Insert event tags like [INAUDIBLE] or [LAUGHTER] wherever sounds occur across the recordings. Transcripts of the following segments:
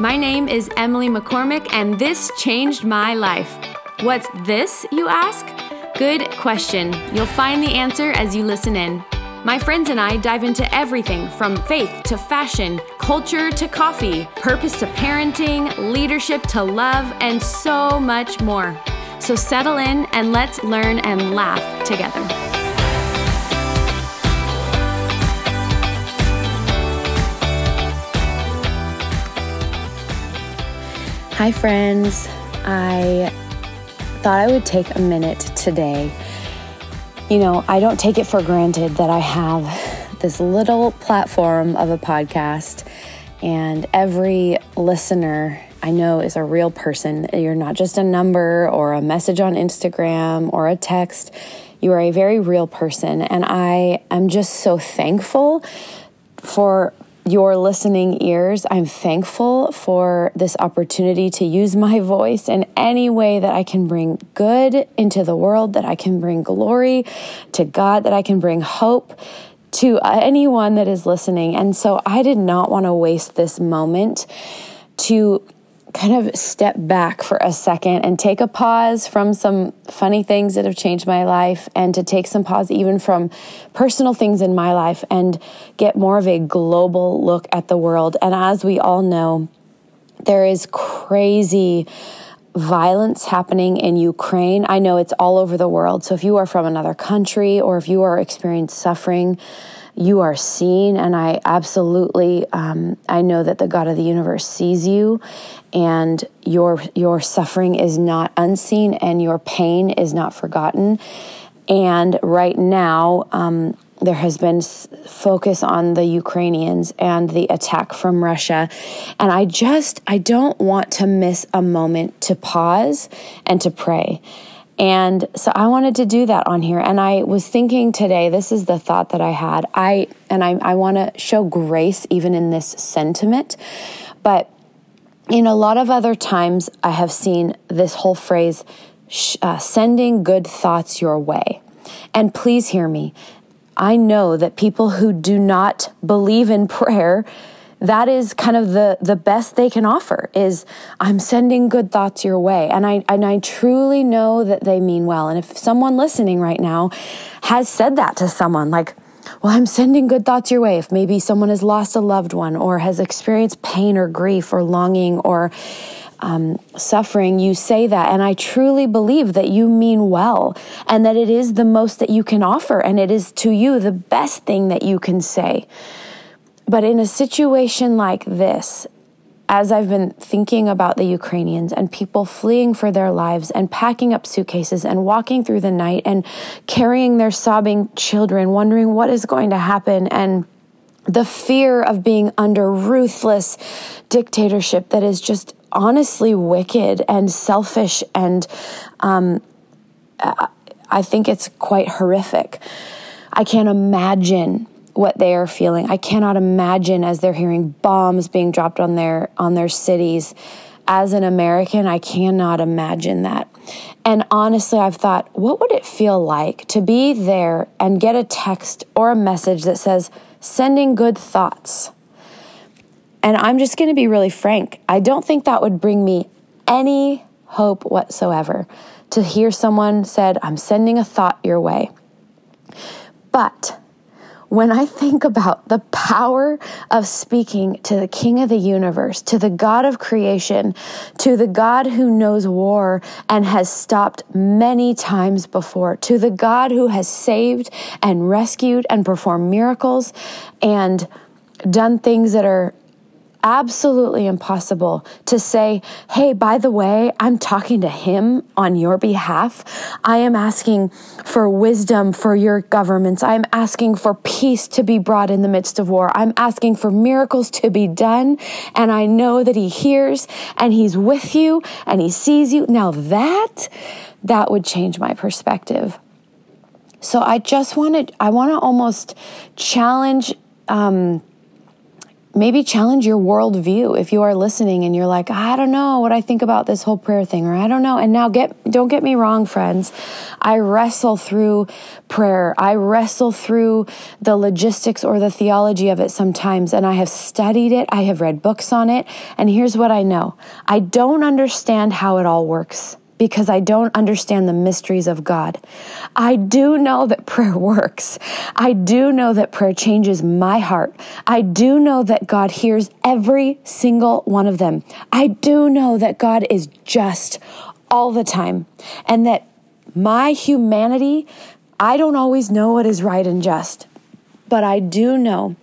My name is Emily McCormick, and this changed my life. What's this, you ask? Good question. You'll find the answer as you listen in. My friends and I dive into everything from faith to fashion, culture to coffee, purpose to parenting, leadership to love, and so much more. So settle in and let's learn and laugh together. Hi, friends. I thought I would take a minute today. You know, I don't take it for granted that I have this little platform of a podcast, and every listener I know is a real person. You're not just a number or a message on Instagram or a text. You are a very real person. And I am just so thankful for your listening ears. I'm thankful for this opportunity to use my voice in any way that I can bring good into the world, that I can bring glory to God, that I can bring hope to anyone that is listening. And so I did not want to waste this moment to kind of step back for a second and take a pause from some funny things that have changed my life and to take some pause even from personal things in my life and get more of a global look at the world. And as we all know, there is crazy violence happening in Ukraine. I know it's all over the world. So if you are from another country or if you are experiencing suffering, you are seen and i absolutely um, i know that the god of the universe sees you and your your suffering is not unseen and your pain is not forgotten and right now um, there has been focus on the Ukrainians and the attack from Russia. And I just, I don't want to miss a moment to pause and to pray. And so I wanted to do that on here. And I was thinking today, this is the thought that I had. I and I, I want to show grace even in this sentiment. But in a lot of other times, I have seen this whole phrase, uh, sending good thoughts your way. And please hear me. I know that people who do not believe in [LAUGHS] prayer that is kind of the the best they can offer is I'm sending good thoughts your way and I and I truly know that they mean well and if someone listening right now has said that to someone like well I'm sending good thoughts your way if maybe someone has lost a loved one or has experienced pain or grief or longing or um, suffering, you say that. And I truly believe that you mean well and that it is the most that you can offer and it is to you the best thing that you can say. But in a situation like this, as I've been thinking about the Ukrainians and people fleeing for their lives and packing up suitcases and walking through the night and carrying their sobbing children, wondering what is going to happen, and the fear of being under ruthless dictatorship that is just honestly wicked and selfish, and um, I think it's quite horrific. I can't imagine what they are feeling. I cannot imagine as they're hearing bombs being dropped on their on their cities. As an American, I cannot imagine that. And honestly, I've thought, what would it feel like to be there and get a text or a message that says sending good thoughts? And I'm just going to be really frank. I don't think that would bring me any hope whatsoever to hear someone said, I'm sending a thought your way. But when I think about the power of speaking to the King of the universe, to the God of creation, to the God who knows war and has stopped many times before, to the God who has saved and rescued and performed miracles and done things that are absolutely impossible to say, hey, by the way, I'm talking to him on your behalf. I am asking for wisdom for your governments. I'm asking for peace to be brought in the midst of war. I'm asking for miracles to be done. And I know that he hears and he's with you and he sees you. Now that, that would change my perspective. So I just wanted, I want to almost challenge, um, maybe challenge your worldview if you are listening and you're like i don't know what i think about this whole prayer thing or i don't know. And now get don't get me wrong friends. I wrestle through prayer. I wrestle through the logistics or the theology of it sometimes and i have studied it. I have read books on it. And here's what i know. I don't understand how it all works because I don't understand the mysteries of God. I do know that prayer [LAUGHS] works. I do know that prayer changes my heart. I do know that God hears every single one of them. I do know that God is just all the time and that my humanity, I don't always know what is right and just, but I do know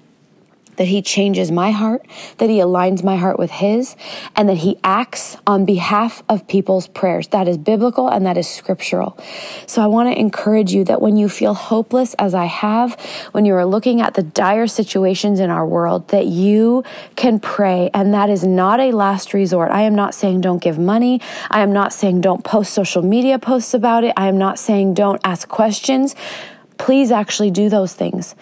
that He changes my heart, that He aligns my heart with His, and that He acts on behalf of people's prayers. That is biblical and that is scriptural. So I want to encourage you that when you feel hopeless, as I have, when you are looking at the dire situations in our world, that you can pray, and that is not a last resort. I am not saying don't give money. I am not saying don't post social media posts about it. I am not saying don't ask questions please actually do those things.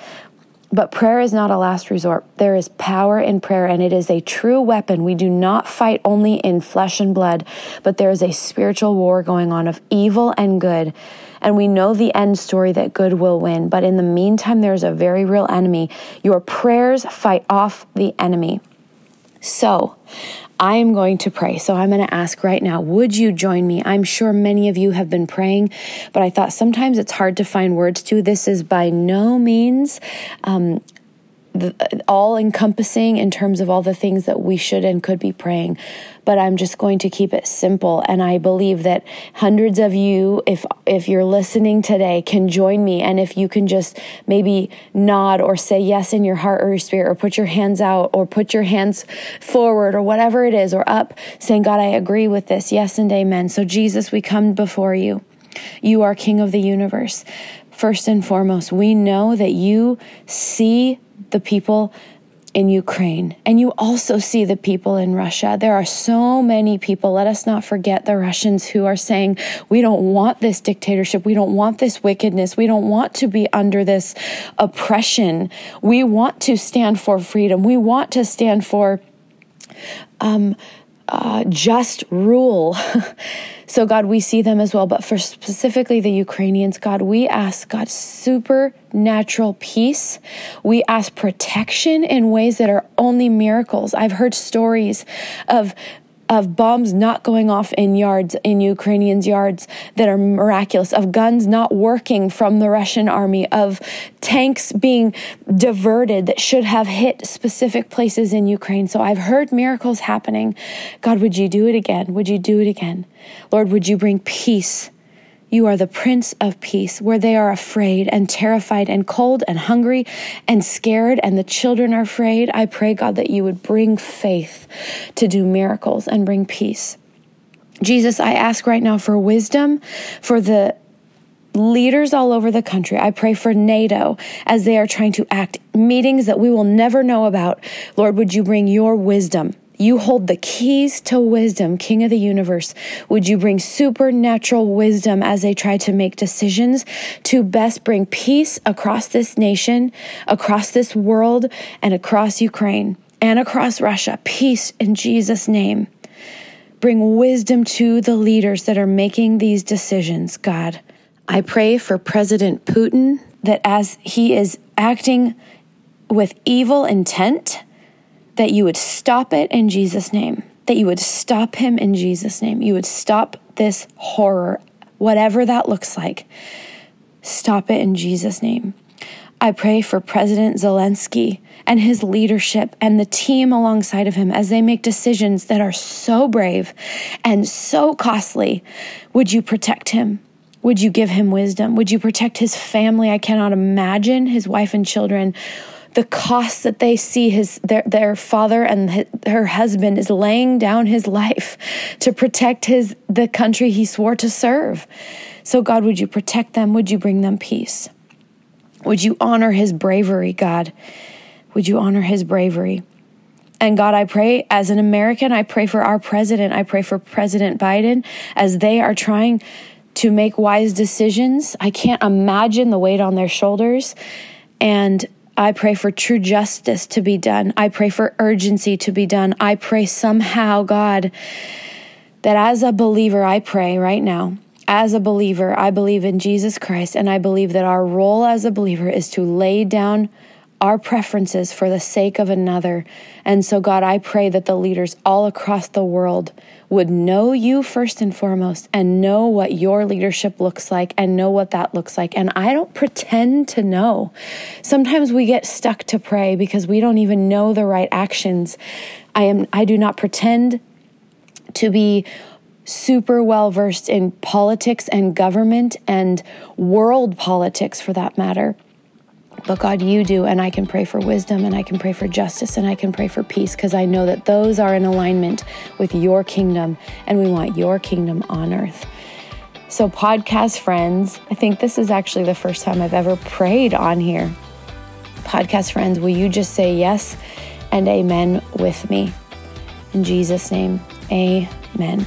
But prayer is not a last resort. There is power in prayer, and it is a true weapon. We do not fight only in flesh and blood, but there is a spiritual war going on of evil and good. And we know the end story that good will win. But in the meantime, there's a very real enemy. Your prayers fight off the enemy. So, I am going to pray. So I'm going to ask right now, would you join me? I'm sure many of you have been praying, but I thought sometimes it's hard to find words to. This is by no means um, all encompassing in terms of all the things that we should and could be praying but I'm just going to keep it simple. And I believe that hundreds of you if if you're listening today can join me. And if you can just maybe nod or say yes in your heart or your spirit or put your hands out or put your hands forward or whatever it is or up saying God I agree with this. Yes and amen. So Jesus we come before you. You are king of the universe. First and foremost we know that you see the people in Ukraine, and you also see the people in Russia. There are so many people. Let us not forget the Russians who are saying, We don't want this dictatorship. We don't want this wickedness. We don't want to be under this oppression. We want to stand for freedom. We want to stand for um, uh, just rule. [LAUGHS] So, God, we see them as well. But for specifically the Ukrainians, God, we ask, God, supernatural peace. We ask protection in ways that are only miracles. I've heard stories of of bombs not going off in yards, in Ukrainians' yards that are miraculous, of guns not working from the Russian army, of tanks being diverted that should have hit specific places in Ukraine. So I've heard miracles happening. God, would you do it again? Would you do it again? Lord, would you bring peace you are the Prince of Peace, where they are afraid and terrified and cold and hungry and scared, and the children are afraid. I pray, God, that you would bring faith to do miracles and bring peace. Jesus, I ask right now for wisdom for the leaders all over the country. I pray for NATO as they are trying to act meetings that we will never know about. Lord, would you bring your wisdom? You hold the keys to wisdom, King of the universe. Would you bring supernatural wisdom as they try to make decisions to best bring peace across this nation, across this world, and across Ukraine and across Russia? Peace in Jesus' name. Bring wisdom to the leaders that are making these decisions, God. I pray for President Putin that as he is acting with evil intent, that you would stop it in Jesus' name, that you would stop him in Jesus' name. You would stop this horror, whatever that looks like. Stop it in Jesus' name. I pray for President Zelensky and his leadership and the team alongside of him as they make decisions that are so brave and so costly. Would you protect him? Would you give him wisdom? Would you protect his family? I cannot imagine his wife and children the cost that they see his their, their father and his, her husband is laying down his life to protect his the country he swore to serve. So God, would you protect them? Would you bring them peace? Would you honor his bravery, God? Would you honor his bravery? And God, I pray as an American, I pray for our president. I pray for President Biden as they are trying to make wise decisions. I can't imagine the weight on their shoulders. And I pray for true justice to be done. I pray for urgency to be done. I pray somehow, God, that as a believer, I pray right now, as a believer, I believe in Jesus Christ, and I believe that our role as a believer is to lay down our preferences for the sake of another. And so, God, I pray that the leaders all across the world would know you first and foremost and know what your leadership looks like and know what that looks like. And I don't pretend to know. Sometimes we get stuck to pray because we don't even know the right actions. I am I do not pretend to be super well versed in politics and government and world politics for that matter. But God, you do, and I can pray for wisdom and I can pray for justice and I can pray for peace because I know that those are in alignment with your kingdom and we want your kingdom on earth. So, podcast friends, I think this is actually the first time I've ever prayed on here. Podcast friends, will you just say yes and amen with me? In Jesus' name, amen.